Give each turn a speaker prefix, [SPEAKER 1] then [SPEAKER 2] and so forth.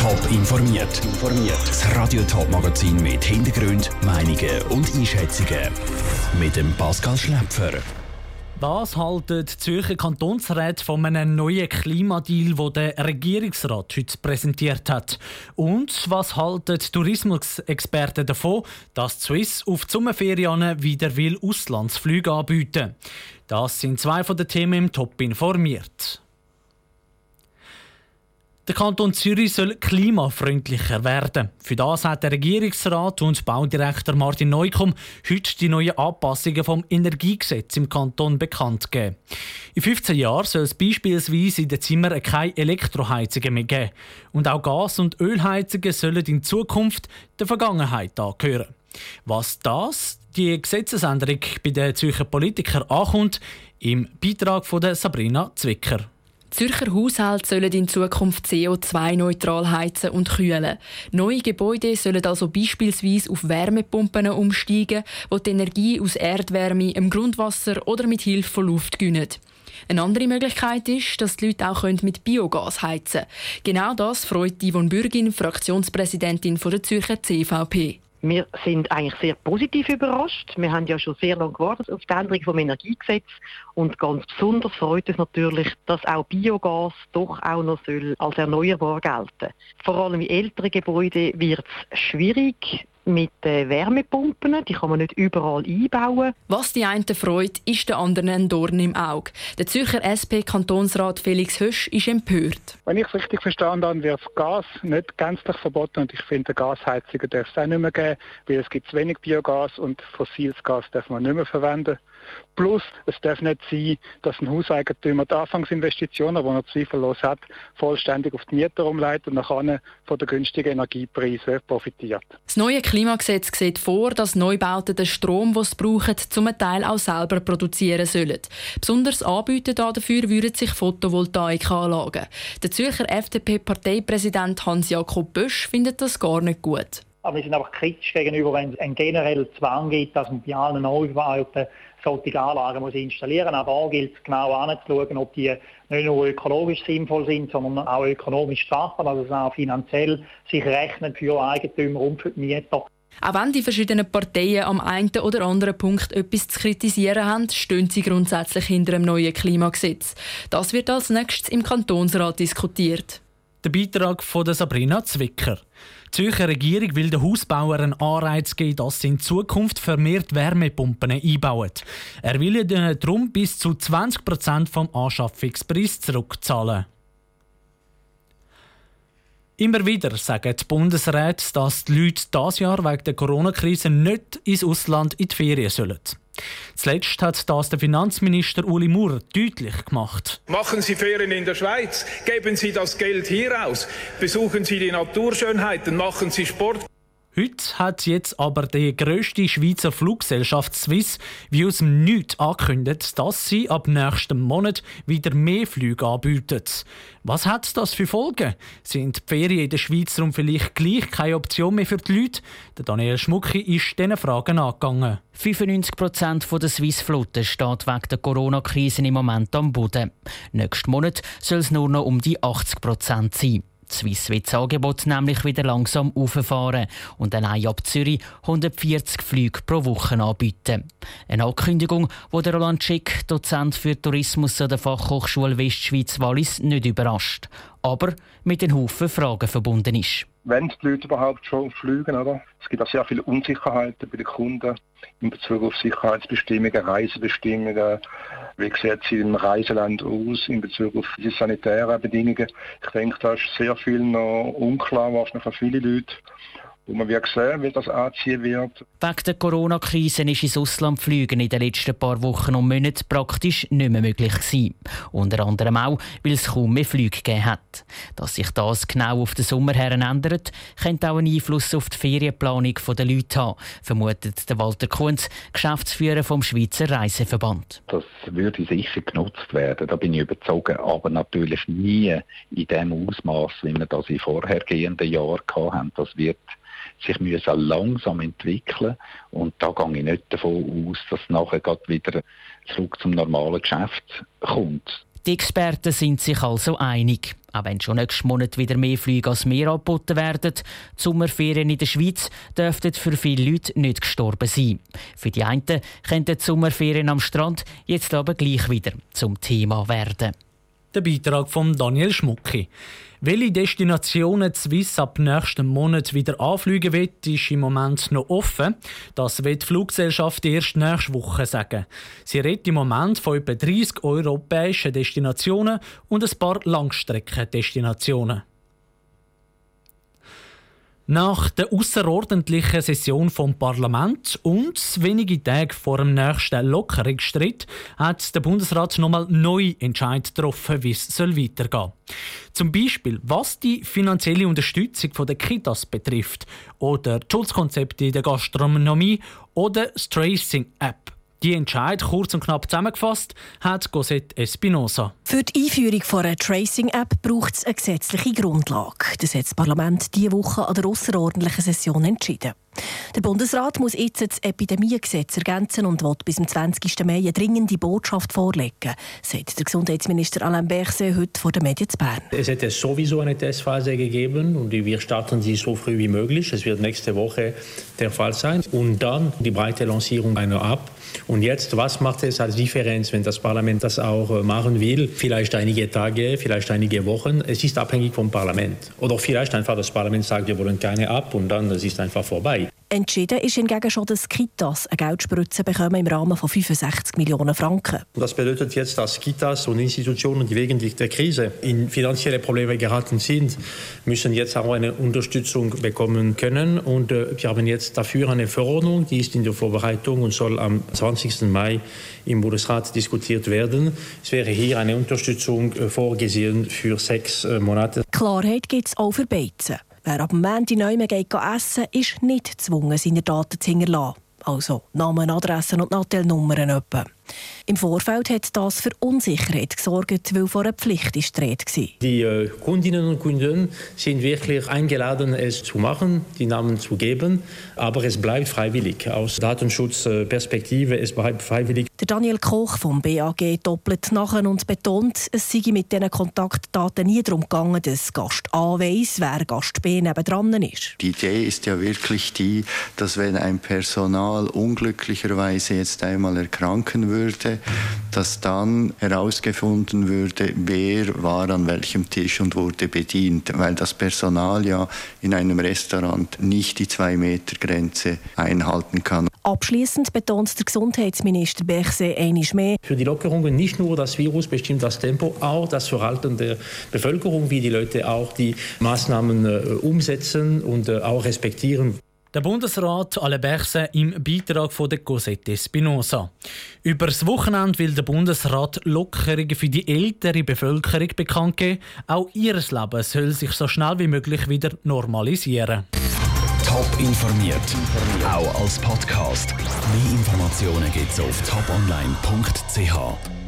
[SPEAKER 1] Top informiert. Das Radio Top Magazin mit Hintergrund, Meinungen und Einschätzungen mit dem Pascal Schläpfer.
[SPEAKER 2] Was halten die Zürcher Kantonsräte von einem neuen Klimadeal, den der Regierungsrat heute präsentiert hat? Und was halten Tourismusexperten davon, dass die Swiss auf die Sommerferien wieder will Auslandsflüge anbieten Das sind zwei von den Themen im Top informiert. Der Kanton Zürich soll klimafreundlicher werden. Für das hat der Regierungsrat und Baudirektor Martin Neukomm heute die neuen Anpassungen vom Energiegesetz im Kanton bekannt gegeben. In 15 Jahren soll es beispielsweise in den Zimmern keine Elektroheizungen mehr geben. Und auch Gas- und Ölheizungen sollen in Zukunft der Vergangenheit angehören. Was das, die Gesetzesänderung bei den Zürcher Politikern ankommt, im Beitrag von Sabrina Zwicker.
[SPEAKER 3] Zürcher Haushalte sollen in Zukunft CO2-neutral heizen und kühlen. Neue Gebäude sollen also beispielsweise auf Wärmepumpen umsteigen, die die Energie aus Erdwärme, im Grundwasser oder mit Hilfe von Luft gewinnen. Eine andere Möglichkeit ist, dass die Leute auch mit Biogas heizen können. Genau das freut Yvonne Bürgin, Fraktionspräsidentin der Zürcher CVP.
[SPEAKER 4] Wir sind eigentlich sehr positiv überrascht. Wir haben ja schon sehr lange gewartet auf die Änderung vom Energiegesetz und ganz besonders freut es natürlich, dass auch Biogas doch auch noch soll als erneuerbar gelten. Vor allem in älteren Gebäuden wird es schwierig, mit den Wärmepumpen. Die kann man nicht überall einbauen.
[SPEAKER 3] Was die einen freut, ist der anderen ein Dorn im Auge. Der Zürcher SP-Kantonsrat Felix Hösch ist empört.
[SPEAKER 5] Wenn ich es richtig verstanden habe, wird Gas nicht gänzlich verboten und ich finde, Gasheizungen darf es auch nicht mehr geben, weil es gibt zu wenig Biogas und fossiles Gas darf man nicht mehr verwenden. Plus, es darf nicht sein, dass ein Hauseigentümer die Anfangsinvestitionen, die er zweifellos hat, vollständig auf die Mieter umleitet und nachher von den günstigen Energiepreisen profitiert.
[SPEAKER 3] Das neue Klimagesetz sieht vor, dass Neubauten den Strom, den sie brauchen, zum Teil auch selber produzieren sollen. Besonders anbieten dafür würden sich Photovoltaikanlagen. Der Zürcher FDP-Parteipräsident Hans-Jakob Bösch findet das gar nicht gut.
[SPEAKER 6] Aber wir sind einfach kritisch gegenüber, wenn es einen generellen Zwang gibt, dass man bei allen Neubauten solche Anlagen muss installieren muss. Auch da gilt es genau anzuschauen, ob die nicht nur ökologisch sinnvoll sind, sondern auch ökonomisch schaffen, also es auch finanziell sich rechnen für Eigentümer und für die Mieter.
[SPEAKER 3] Auch wenn die verschiedenen Parteien am einen oder anderen Punkt etwas zu kritisieren haben, stehen sie grundsätzlich hinter dem neuen Klimagesetz. Das wird als nächstes im Kantonsrat diskutiert.
[SPEAKER 2] Der Beitrag von Sabrina Zwicker. Die Zürcher Regierung will den Hausbauern einen Anreiz geben, dass sie in Zukunft vermehrt Wärmepumpen einbauen. Er will ihnen darum bis zu 20% vom Anschaffungspreis zurückzahlen. Immer wieder sagen die Bundesräte, dass die Leute dieses Jahr wegen der Corona-Krise nicht ins Ausland in die Ferien sollen. Zuletzt hat das der Finanzminister Uli Maurer deutlich gemacht.
[SPEAKER 7] Machen Sie Ferien in der Schweiz, geben Sie das Geld hier aus, besuchen Sie die Naturschönheiten, machen Sie Sport.
[SPEAKER 2] Heute hat jetzt aber die grösste Schweizer Fluggesellschaft Swiss wie aus dem Nichts angekündigt, dass sie ab nächstem Monat wieder mehr Flüge anbietet. Was hat das für Folgen? Sind die Ferien in der Schweiz darum vielleicht gleich keine Option mehr für die Leute? Der Daniel Schmucki ist diesen Fragen angegangen.
[SPEAKER 8] 95 Prozent der Swiss-Flotte steht wegen der Corona-Krise im Moment am Boden. Nächsten Monat soll es nur noch um die 80 Prozent sein. Swiss will das Angebot nämlich wieder langsam auffahren und allein ab Zürich 140 Flüge pro Woche anbieten. Eine Ankündigung, die der Roland Schick, Dozent für Tourismus an der Fachhochschule Westschweiz Wallis, nicht überrascht, aber mit den Haufen Fragen verbunden ist
[SPEAKER 5] wenn die Leute überhaupt schon fliegen, oder? Es gibt auch sehr viele Unsicherheiten bei den Kunden in Bezug auf Sicherheitsbestimmungen, Reisebestimmungen. Wie sieht es im Reiseland aus in Bezug auf die sanitären Bedingungen? Ich denke, da ist sehr viel noch unklar, wahrscheinlich für viele Leute. Und man wird sehen, wie das anziehen wird.
[SPEAKER 8] Wegen der Corona-Krise ist ins Ausland fliegen in den letzten paar Wochen und Monaten praktisch nicht mehr möglich gewesen. Unter anderem auch, weil es kaum mehr Flüge gegeben hat. Dass sich das genau auf den Sommer her ändert, könnte auch einen Einfluss auf die Ferienplanung der Leute haben, vermutet Walter Kunz, Geschäftsführer vom Schweizer Reiseverband.
[SPEAKER 9] Das würde sicher genutzt werden, da bin ich überzeugt, aber natürlich nie in dem Ausmaß, wie wir das in vorhergehenden Jahren hatten. Das wird sich müssen langsam entwickeln und da gehe ich nicht davon aus, dass nachher wieder zurück zum normalen Geschäft kommt.
[SPEAKER 8] Die Experten sind sich also einig. Auch wenn schon nächsten Monat wieder mehr Flüge als mehr angeboten werden, die Sommerferien in der Schweiz dürften für viele Leute nicht gestorben sein. Für die einen könnten die Sommerferien am Strand jetzt aber gleich wieder zum Thema werden.
[SPEAKER 2] Der Beitrag von Daniel Schmucki. Welche Destinationen Swiss ab nächsten Monat wieder anfliegen wird, ist im Moment noch offen. Das wird die Fluggesellschaft erst nächste Woche sagen. Sie redet im Moment von etwa 30 europäischen Destinationen und ein paar Langstreckendestinationen. Nach der außerordentlichen Session vom Parlament und wenige Tage vor dem nächsten Lockerungsstreit hat der Bundesrat nochmal neu Entscheid getroffen, wie es weitergehen soll. Zum Beispiel, was die finanzielle Unterstützung der Kitas betrifft oder Schutzkonzepte in der Gastronomie oder das Tracing-App. Die Entscheid kurz und knapp zusammengefasst hat Cosette Espinosa.
[SPEAKER 10] Für die Einführung einer Tracing-App braucht es eine gesetzliche Grundlage. Das hat das Parlament diese Woche an der außerordentlichen Session entschieden. Der Bundesrat muss jetzt das Epidemiegesetz ergänzen und will bis zum 20. Mai eine dringende Botschaft vorlegen, sagt der Gesundheitsminister Alain Berset heute vor den Medien zu Bern.
[SPEAKER 11] Es hätte sowieso eine Testphase gegeben und wir starten sie so früh wie möglich. Es wird nächste Woche der Fall sein. Und dann die breite Lancierung einer App. Und jetzt, was macht es als Differenz, wenn das Parlament das auch äh, machen will? Vielleicht einige Tage, vielleicht einige Wochen. Es ist abhängig vom Parlament. Oder vielleicht einfach das Parlament sagt, wir wollen keine App und dann es ist einfach vorbei.
[SPEAKER 10] Entschieden ist hingegen schon, dass Kitas eine Geldspritze bekommen im Rahmen von 65 Millionen Franken.
[SPEAKER 11] Das bedeutet jetzt, dass Kitas und Institutionen, die wegen der Krise in finanzielle Probleme geraten sind, müssen jetzt auch eine Unterstützung bekommen können. Und äh, wir haben jetzt dafür eine Verordnung, die ist in der Vorbereitung und soll am 20. Mai im Bundesrat diskutiert werden. Es wäre hier eine Unterstützung äh, vorgesehen für sechs äh, Monate.
[SPEAKER 10] Klarheit gibt es auch für Beizen. Wer ab dem Montag neu geht essen ist nicht gezwungen, seine Daten zu hinterlassen. Also Namen, Adressen und Nattelnummern etwa. Im Vorfeld hat das für Unsicherheit gesorgt, weil vor einer Pflicht ist die war.
[SPEAKER 11] Die äh, Kundinnen und Kunden sind wirklich eingeladen, es zu machen, die Namen zu geben, aber es bleibt freiwillig. Aus Datenschutzperspektive es bleibt freiwillig.
[SPEAKER 10] Daniel Koch vom BAG doppelt nachher und betont, es sei mit diesen Kontaktdaten nie darum gegangen, dass Gast A weiss, wer Gast B nebendran ist.
[SPEAKER 12] Die Idee ist ja wirklich die, dass wenn ein Personal unglücklicherweise jetzt einmal erkranken würde, dass dann herausgefunden würde, wer war an welchem Tisch und wurde bedient, weil das Personal ja in einem Restaurant nicht die Zwei-Meter-Grenze einhalten kann.
[SPEAKER 10] Abschließend betont der Gesundheitsminister Berse einiges mehr.
[SPEAKER 11] Für die Lockerungen nicht nur das Virus bestimmt das Tempo, auch das Verhalten der Bevölkerung, wie die Leute auch die Maßnahmen äh, umsetzen und äh, auch respektieren.
[SPEAKER 2] Der Bundesrat alle Berse im Beitrag von der Cosette Spinoza. Über das Wochenende will der Bundesrat Lockerungen für die ältere Bevölkerung bekannt geben. Auch ihr Leben soll sich so schnell wie möglich wieder normalisieren.
[SPEAKER 1] Top informiert, auch als Podcast. Mehr Informationen gibt es auf toponline.ch.